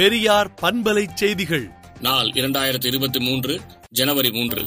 பெரியார் பண்பலை செய்திகள். நாள் இரண்டாயிரத்தி இருபத்தி மூன்று ஜனவரி மூன்று.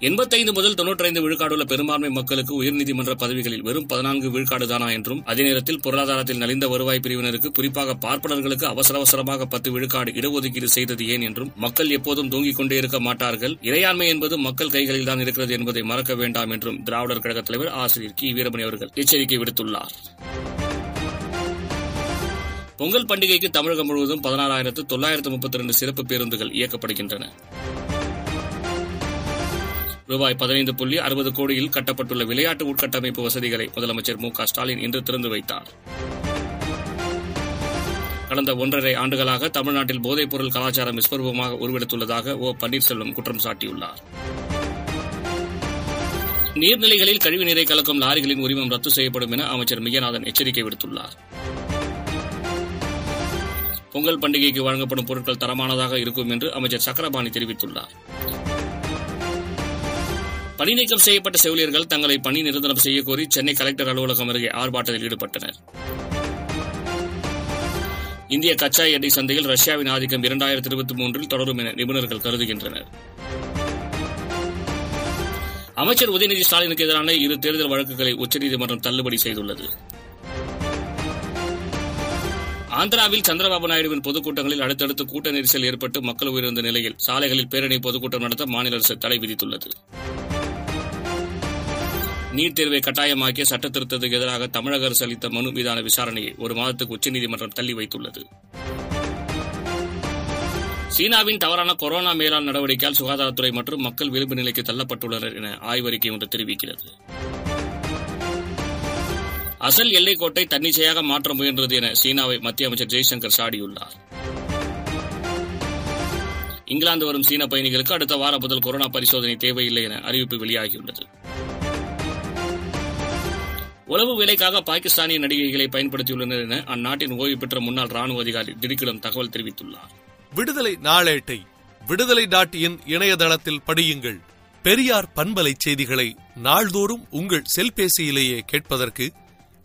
எண்பத்தைந்து முதல் தொன்னூற்றைந்து விழுக்காடுள்ள பெரும்பான்மை மக்களுக்கு உயர்நீதிமன்ற பதவிகளில் வெறும் பதினான்கு விழுக்காடுதானா என்றும் அதே நேரத்தில் பொருளாதாரத்தில் நலிந்த வருவாய் பிரிவினருக்கு குறிப்பாக பார்ப்பனர்களுக்கு அவசர அவசரமாக பத்து விழுக்காடு இடஒதுக்கீடு செய்தது ஏன் என்றும் மக்கள் எப்போதும் தூங்கிக் கொண்டே இருக்க மாட்டார்கள். இறையாண்மை என்பது மக்கள் கைகளில் தான் இருக்கிறது என்பதை மறக்க வேண்டாம் என்றும் திராவிடர் கழகத் தலைவர் ஆசிரியர் கி வீரமணி அவர்கள் எச்சரிக்கை விடுத்துள்ளார். பொங்கல் பண்டிகைக்கு தமிழகம் முழுவதும் பதினாறாயிரத்து தொள்ளாயிரத்து முப்பத்தி ரெண்டு சிறப்பு பேருந்துகள் இயக்கப்படுகின்றன. ரூபாய் பதினைந்து புள்ளி அறுபது கோடியில் கட்டப்பட்டுள்ள விளையாட்டு உட்கட்டமைப்பு வசதிகளை முதலமைச்சர் மு க ஸ்டாலின் இன்று திறந்து வைத்தார். கடந்த ஒன்றரை ஆண்டுகளாக தமிழ்நாட்டில் போதைப் பொருள் கலாச்சாரம் விஸ்வரூபமாக உருவெடுத்துள்ளதாக ஓ பன்னீர்செல்வம் குற்றம் சாட்டியுள்ளார். நீர்நிலைகளில் கழிவு நீரை கலக்கும் லாரிகளின் உரிமம் ரத்து செய்யப்படும் என அமைச்சர் மிகநாதன் எச்சரிக்கை விடுத்துள்ளார். பொங்கல் பண்டிகைக்கு வழங்கப்படும் பொருட்கள் தரமானதாக இருக்கும் என்று அமைச்சர் சக்கரபாணி தெரிவித்துள்ளார். பணி நீக்கம் செய்யப்பட்ட செவிலியர்கள் தங்களை பணி நிரந்தரம் செய்யக்கோரி சென்னை கலெக்டர் அலுவலகம் அருகே ஆர்ப்பாட்டத்தில் ஈடுபட்டனர். இந்திய கச்சா எண்ணெய் சந்தையில் ரஷ்யாவின் ஆதிக்கம் இரண்டாயிரத்தி இருபத்தி மூன்றில் தொடரும் என நிபுணர்கள் கருதுகின்றனர். அமைச்சர் உதயநிதி ஸ்டாலினுக்கு எதிரான இரு தேர்தல் வழக்குகளை உச்சநீதிமன்றம் தள்ளுபடி செய்துள்ளது. ஆந்திராவில் சந்திரபாபு நாயுடுவின் பொதுக்கூட்டங்களில் அடுத்தடுத்து கூட்ட நெரிசல் ஏற்பட்டு மக்கள் உயிரிழந்த நிலையில் சாலைகளில் பேரணி பொதுக்கூட்டம் நடத்த மாநில அரசு தடை விதித்துள்ளது. நீட் தேர்வை கட்டாயமாக்கிய சட்ட திருத்தத்துக்கு எதிராக தமிழக அரசு அளித்த மனு மீதான விசாரணையை ஒரு மாதத்துக்கு உச்சநீதிமன்றம் தள்ளி வைத்துள்ளது. சீனாவின் தவறான கொரோனா மேலாண் நடவடிக்கையால் சுகாதாரத்துறை மற்றும் மக்கள் விளிம்பு நிலைக்கு தள்ளப்பட்டுள்ளனர் என ஆய்வறிக்கை ஒன்று தெரிவிக்கிறது. அசல் எல்லைக்கோட்டை தன்னிச்சையாக மாற்ற முயன்றது என சீனாவை மத்திய அமைச்சர் ஜெய்சங்கர் சாடியுள்ளார். இங்கிலாந்து வரும் சீன பயணிகளுக்கு அடுத்த வாரம் முதல் கொரோனா பரிசோதனை தேவையில்லை என அறிவிப்பு வெளியாகியுள்ளது. உளவு வேலைக்காக பாகிஸ்தானிய நடிகைகளை பயன்படுத்தியுள்ளனர் என அந்நாட்டின் ஓய்வு பெற்ற முன்னாள் ராணுவ அதிகாரி திடுக்கிடம் தகவல் தெரிவித்துள்ளார். விடுதலை நாளேட்டை விடுதலை டாட் இன் இணையதளத்தில் படியுங்கள். பெரியார் பண்பலை செய்திகளை நாள்தோறும் உங்கள் செல்பேசியிலேயே கேட்பதற்கு